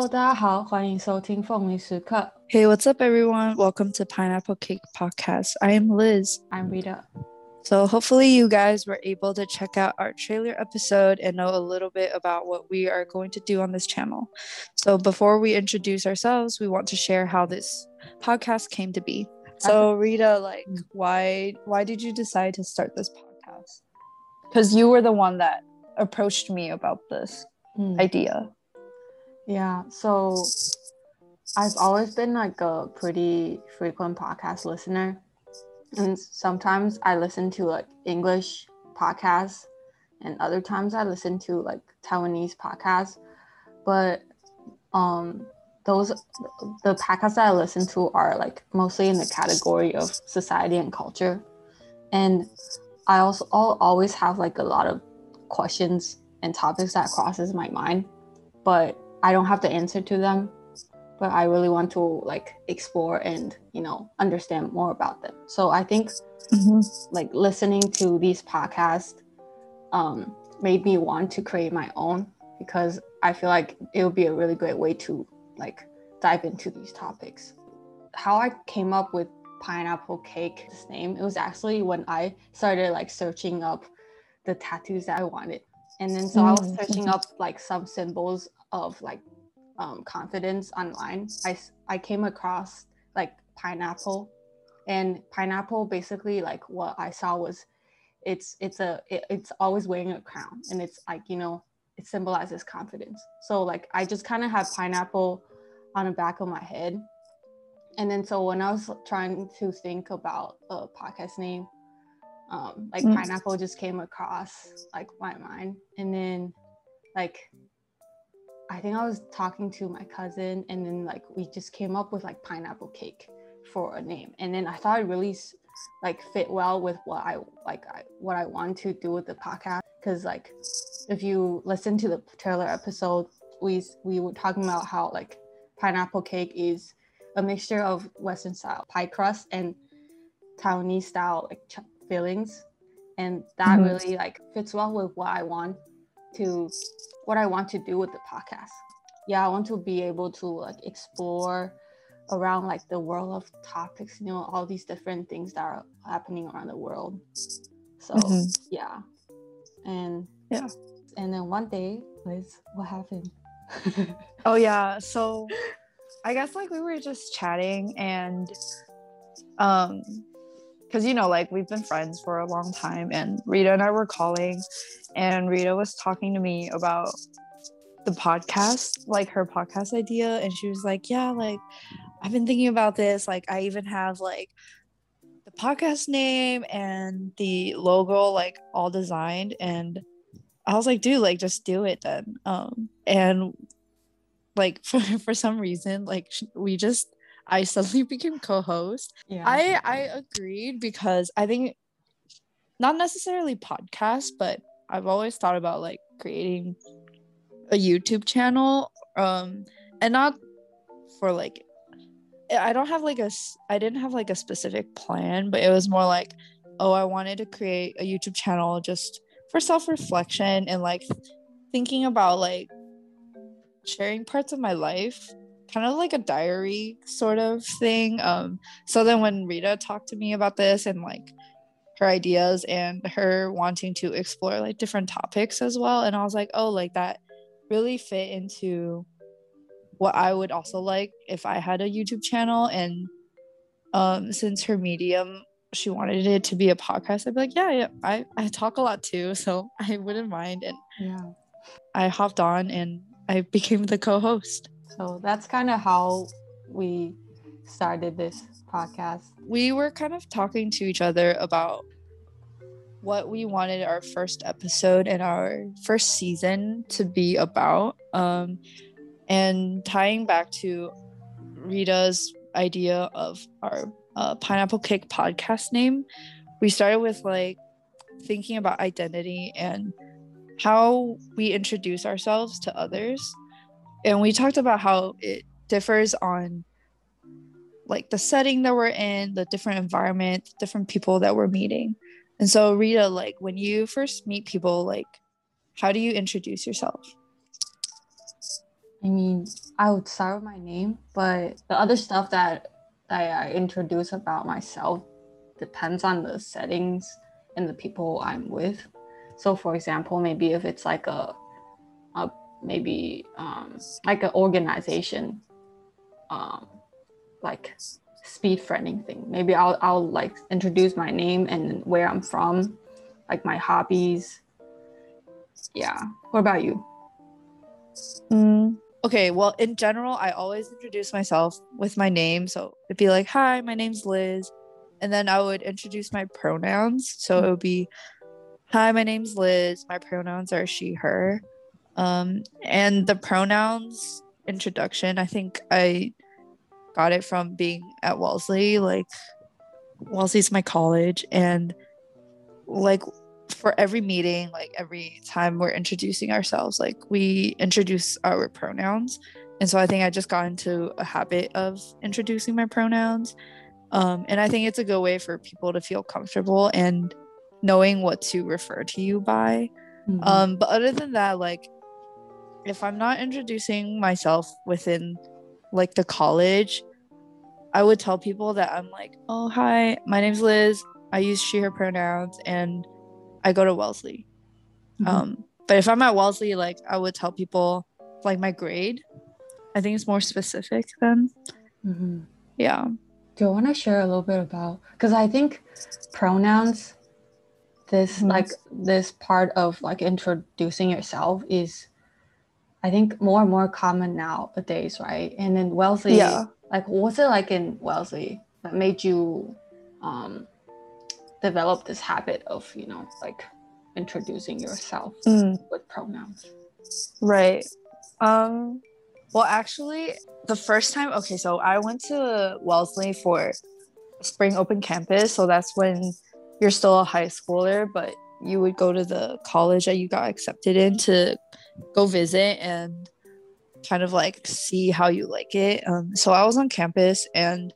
Hello，大家好，欢迎收听凤梨时刻。 Hey, what's up, everyone? Welcome to Pineapple Cake Podcast. I am Liz. I'm Rita. So, hopefully, you guys were able to check out our trailer episode and know a little bit about what we are going to do on this channel. So, before we introduce ourselves, we want to share how this podcast came to be. So, Rita, like, why why did you decide to start this podcast? Because you were the one that approached me about this Hmm. idea. Yeah, so I've always been like a pretty frequent podcast listener. And sometimes I listen to like English podcasts, and other times I listen to like Taiwanese podcasts. But um, those the podcasts that I listen to are like mostly in the category of society and culture. And I also al- always have like a lot of questions and topics that crosses my mind, but I don't have the answer to them. But I really want to like explore and you know understand more about them. So I think like listening to these podcasts um, made me want to create my own because I feel like it would be a really great way to like dive into these topics. How I came up with pineapple cake this name it was actually when I started like searching up the tattoos that I wanted, and then so I was Mm, searching up like some symbols of like um, confidence online. I, I came across like pineapple and pineapple basically like what i saw was it's it's a it, it's always wearing a crown and it's like you know it symbolizes confidence so like i just kind of had pineapple on the back of my head and then so when i was trying to think about a podcast name um like Mm. pineapple just came across like my mind and then like I think I was talking to my cousin, and then like we just came up with like pineapple cake for a name, and then I thought it really like fit well with what I like I, what I want to do with the podcast. Because like if you listen to the trailer episode, we we were talking about how like pineapple cake is a mixture of Western style pie crust and Taiwanese style like ch- fillings, and that Mhm. really like fits well with what I want to what I want to do with the podcast. Yeah, I want to be able to like explore around like the world of topics, you know, all these different things that are happening around the world. So Mhm. yeah. And Yeah. And then one day, Liz, what happened? Oh yeah. So I guess like we were just chatting and um because you know like we've been friends for a long time and Rita and I were calling and Rita was talking to me about the podcast, like her podcast idea and she was like, "Yeah, like I've been thinking about this. Like I even have like the podcast name and the logo like all designed and I was like, dude, like just do it then. Um and like for, for some reason like we just i suddenly became co-host yeah. i i agreed because i think not necessarily podcast but i've always thought about like creating a youtube channel um and not for like i don't have like a I didn't have like a specific plan but it was more like oh i wanted to create a youtube channel just for self-reflection and like thinking about like sharing parts of my life kind of like a diary sort of thing um so then when rita talked to me about this and like her ideas and her wanting to explore like different topics as well and i was like oh like that really fit into what i would also like if i had a youtube channel. And um since her medium she wanted it to be a podcast i'd be like yeah, yeah i i talk a lot too so i wouldn't mind. And yeah. i hopped on and i became the co-host So that's kind of how we started this podcast. we were kind of talking to each other about what we wanted our first episode and our first season to be about um and tying back to rita's idea of our uh, pineapple cake podcast name we started with like thinking about identity and how we introduce ourselves to others and we talked about how it differs on like the setting that we're in, the different environment, different people that we're meeting. And so Rita, like when you first meet people, like how do you introduce yourself? I mean, I would start with my name, but the other stuff that I introduce about myself depends on the settings and the people I'm with. So, for example, maybe if it's like a maybe um, like an organization, um, like speed friending thing. Maybe I'll I'll like introduce my name and where I'm from, like my hobbies. Yeah. What about you? Mm, okay, well, in general, I always introduce myself with my name. So it'd be like, "Hi, my name's Liz," and then I would introduce my pronouns. So it would be, "Hi, my name's Liz. My pronouns are she, her." Um, and the pronouns introduction, I think I got it from being at Wellesley. Like, Wellesley's my college, and like for every meeting, like every time we're introducing ourselves, like we introduce our pronouns. And so I think I just got into a habit of introducing my pronouns. Um, and I think it's a good way for people to feel comfortable and knowing what to refer to you by. Mm-hmm. Um, but other than that, like if I'm not introducing myself within like the college, I would tell people that I'm like, oh, hi, my name's Liz. I use she, her pronouns, and I go to Wellesley. Mm-hmm. Um, but if I'm at Wellesley, like I would tell people like my grade. I think it's more specific then. Mm-hmm. Yeah. Do you want to share a little bit about? Because I think pronouns, this mm-hmm. like this part of like introducing yourself is, I think more and more common nowadays, right? And then Wellesley, yeah. Like, what's it like in Wellesley that made you um, develop this habit of you know like introducing yourself mm. with pronouns right um well actually the first time okay so i went to wellesley for spring open campus so that's when you're still a high schooler but you would go to the college that you got accepted in to go visit and kind of like see how you like it um so i was on campus and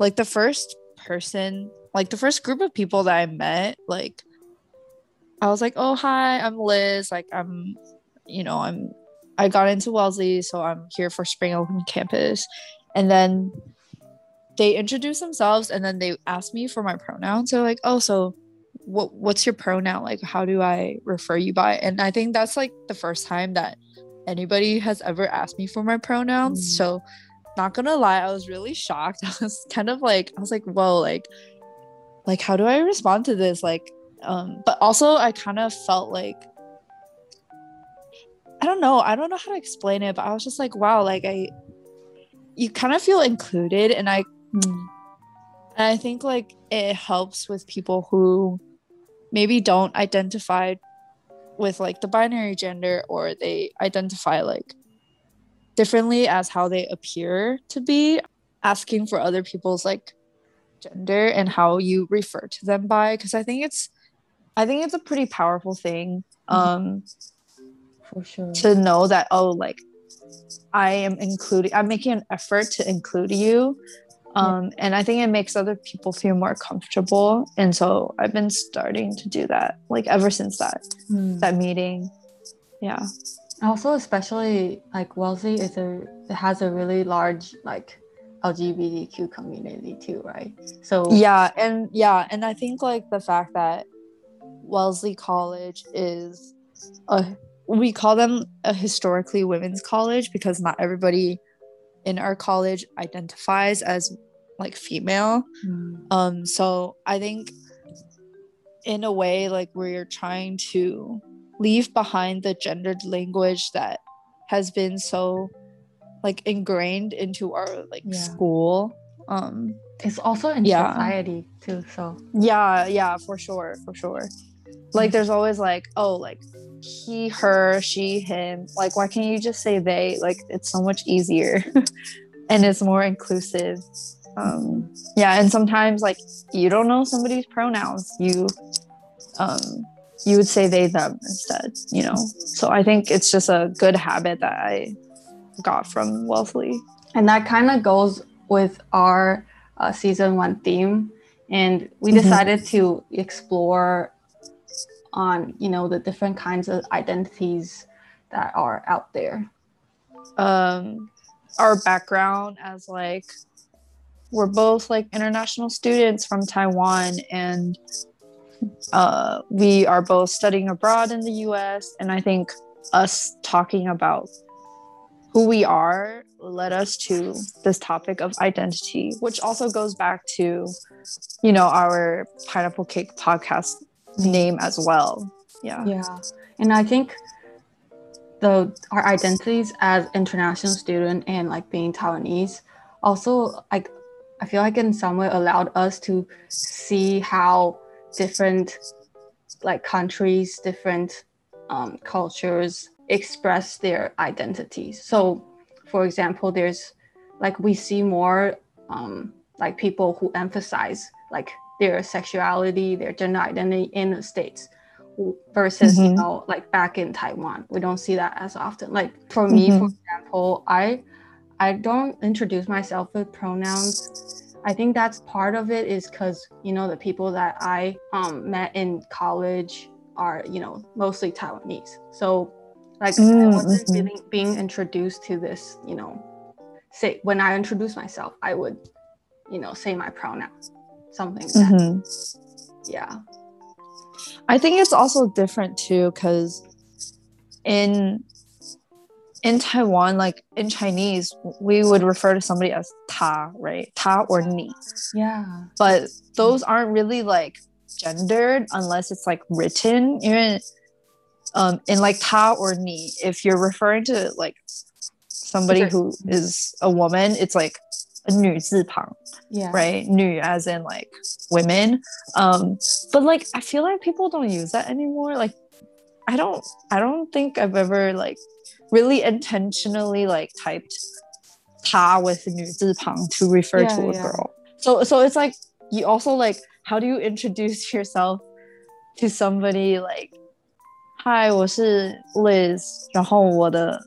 like the first person like the first group of people that I met, like I was like, "Oh, hi, I'm Liz. Like I'm, you know, I'm I got into Wellesley, so I'm here for Spring Open Campus." And then they introduced themselves and then they asked me for my pronouns. They're like, "Oh, so what what's your pronoun? Like how do I refer you by?" And I think that's like the first time that anybody has ever asked me for my pronouns. Mm. So not gonna lie, I was really shocked. I was kind of like, I was like, whoa, like like how do i respond to this like um but also i kind of felt like i don't know i don't know how to explain it but i was just like wow like i you kind of feel included and i and i think like it helps with people who maybe don't identify with like the binary gender or they identify like differently as how they appear to be asking for other people's like gender and how you refer to them by because i think it's i think it's a pretty powerful thing mm-hmm. um for sure to know that oh like i am including i'm making an effort to include you um yeah. and i think it makes other people feel more comfortable and so i've been starting to do that like ever since that mm. that meeting yeah also especially like wellesley is a it has a really large like LGBTQ community too, right? So yeah, and yeah, and I think like the fact that Wellesley College is a we call them a historically women's college because not everybody in our college identifies as like female. Mm. Um so I think in a way like we're trying to leave behind the gendered language that has been so like ingrained into our like yeah. school um it's also in yeah. society too so yeah yeah for sure for sure like there's always like oh like he her she him like why can't you just say they like it's so much easier and it's more inclusive um yeah and sometimes like you don't know somebody's pronouns you um you would say they them instead you know so i think it's just a good habit that i got from Wellesley. And that kind of goes with our uh, season one theme. And we mm-hmm. decided to explore on, you know, the different kinds of identities that are out there. um our background as like we're both like international students from Taiwan and uh, we are both studying abroad in the US. And I think us talking about who we are led us to this topic of identity, which also goes back to, you know, our pineapple cake podcast name as well. Yeah. Yeah. And I think the our identities as international student and like being Taiwanese also like I feel like in some way allowed us to see how different like countries, different um, cultures express their identities. So, for example, there's like we see more um, like people who emphasize like their sexuality, their gender identity in the states versus mm-hmm. you know like back in Taiwan. We don't see that as often. Like for mm-hmm. me, for example, I I don't introduce myself with pronouns I think that's part of it is because, you know, the people that I um, met in college are, you know, mostly Taiwanese. So, like, mm, I wasn't mm-hmm. really being introduced to this, you know, say when I introduce myself, I would, you know, say my pronouns, something like mm-hmm. Yeah. I think it's also different too, because in in Taiwan, like in Chinese, we would refer to somebody as ta, right? Ta or ni. Yeah. But those aren't really like gendered unless it's like written. Even um in like ta or ni, if you're referring to like somebody who is a woman, it's like a 女字旁. Yeah. Right? 女 as in like women. Um, but like I feel like people don't use that anymore. Like I don't I don't think I've ever like really intentionally like typed ta with 女字旁 to refer yeah, to a yeah. girl. So so it's like you also like how do you introduce yourself to somebody like hi 我是 Liz 然后我的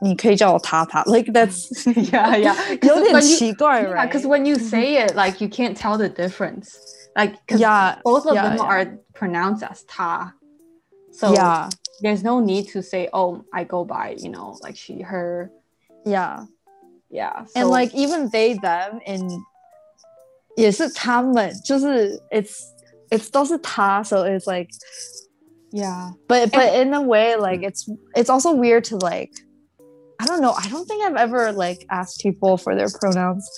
你可以叫我塔塔 like that's yeah yeah 有点奇怪 right yeah because when you say it like you can't tell the difference like yeah both of yeah, them yeah. are pronounced as ta so yeah there's no need to say oh i go by you know like she her yeah yeah so, and like even they them and 也是他们就是 it's it's 都是他 so it's like yeah but but in a way like it's it's also weird to like i don't know i don't think i've ever like asked people for their pronouns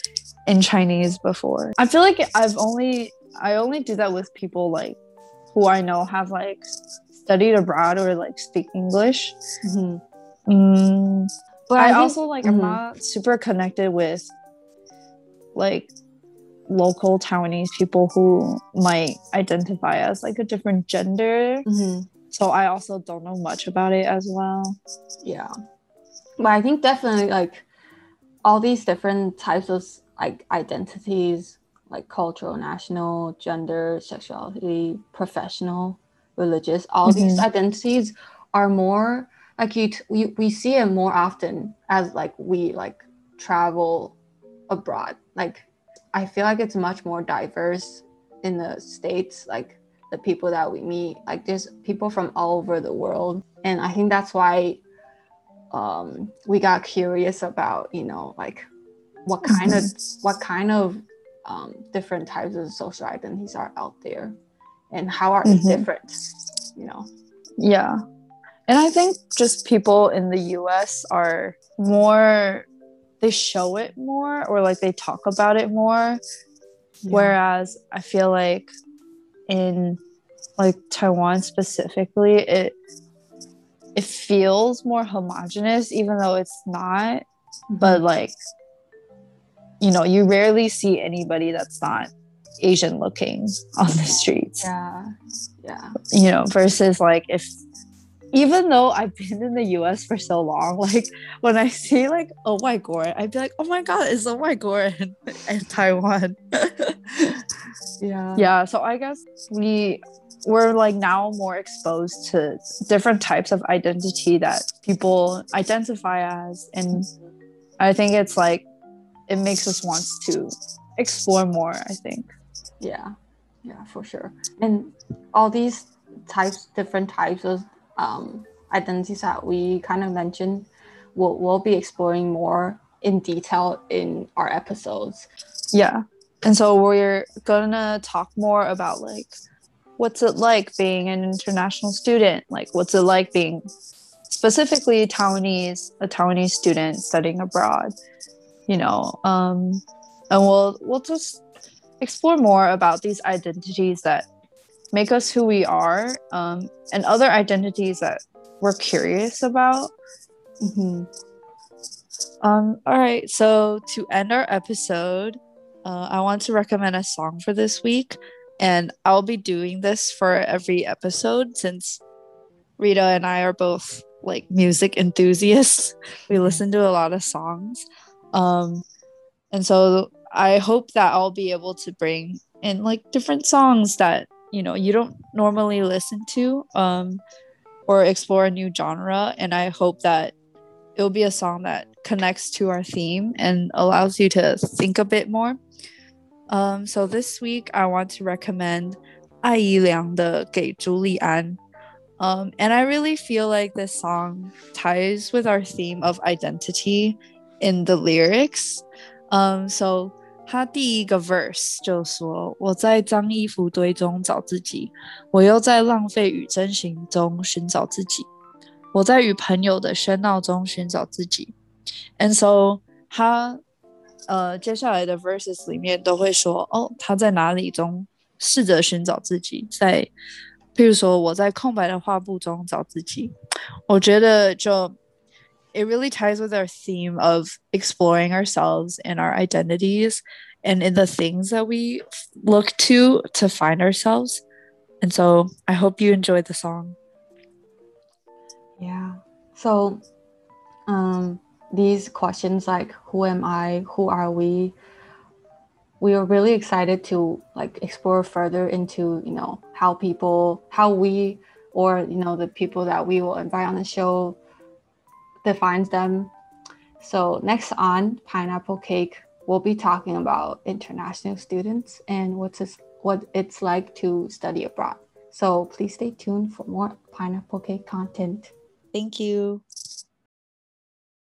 in chinese before i feel like i've only i only do that with people like who i know have like studied abroad or like speak English. Mm-hmm. Mm, but I, I think, also like mm-hmm. I'm not super connected with like local Taiwanese people who might identify as like a different gender. Mm-hmm. So I also don't know much about it as well. Yeah. But I think definitely like all these different types of like identities, like cultural, national, gender, sexuality, professional, religious all mm-hmm. these identities are more like you t- we, we see it more often as like we like travel abroad. Like i feel like it's much more diverse in the states like the people that we meet. Like there's people from all over the world. And i think that's why um, we got curious about you know like what kind of what kind of um, different types of social identities are out there and how are mm-hmm. they different you know yeah and i think just people in the us are more they show it more or like they talk about it more yeah. whereas i feel like in like taiwan specifically it it feels more homogenous even though it's not mm-hmm. but like you know you rarely see anybody that's not Asian looking on the streets. Yeah. Yeah. You know, versus like if even though I've been in the US for so long, like when I see like a white gore, I'd be like, oh my god, it's a white gore in, in Taiwan. yeah. Yeah. So I guess we we're like now more exposed to different types of identity that people identify as. And I think it's like it makes us want to explore more, I think yeah yeah for sure and all these types different types of um, identities that we kind of mentioned we'll, we'll be exploring more in detail in our episodes. Yeah. And so we're gonna talk more about like what's it like being an international student? Like what's it like being specifically Taiwanese, a Taiwanese student studying abroad, you know. Um and we'll we'll just explore more about these identities that make us who we are um, and other identities that we're curious about. Mm-hmm. Um, all right, so to end our episode, uh, I want to recommend a song for this week, and I'll be doing this for every episode since Rita and I are both like music enthusiasts. We mm-hmm. listen to a lot of songs. Um, and so I hope that I'll be able to bring in like different songs that you know you don't normally listen to um, or explore a new genre and i hope that it'll be a song that connects to our theme and allows you to think a bit more um, so this week i want to recommend 爱姨良的给朱莉安 um, and i really feel like this song ties with our theme of identity in the lyrics um, so 他第一个 verse 就说：“我在脏衣服堆中找自己，我又在浪费与真行中寻找自己，我在与朋友的喧闹中寻找自己。” And so 他 呃接下来的 verses 里面都会说：“哦，他在哪里中试着寻找自己，在譬如说我在空白的画布中找自己。”我觉得就。it really ties with our theme of exploring ourselves and our identities and in the things that we look to to find ourselves. And so I hope you enjoyed the song. Yeah. So um these questions like who am I, who are we? We are really excited to like explore further into, you know, how people, how we or you know the people that we will invite on the show defines them. So next on Pineapple Cake, we'll be talking about international students and what's this, what it's like to study abroad. So please stay tuned for more Pineapple Cake content. Thank you.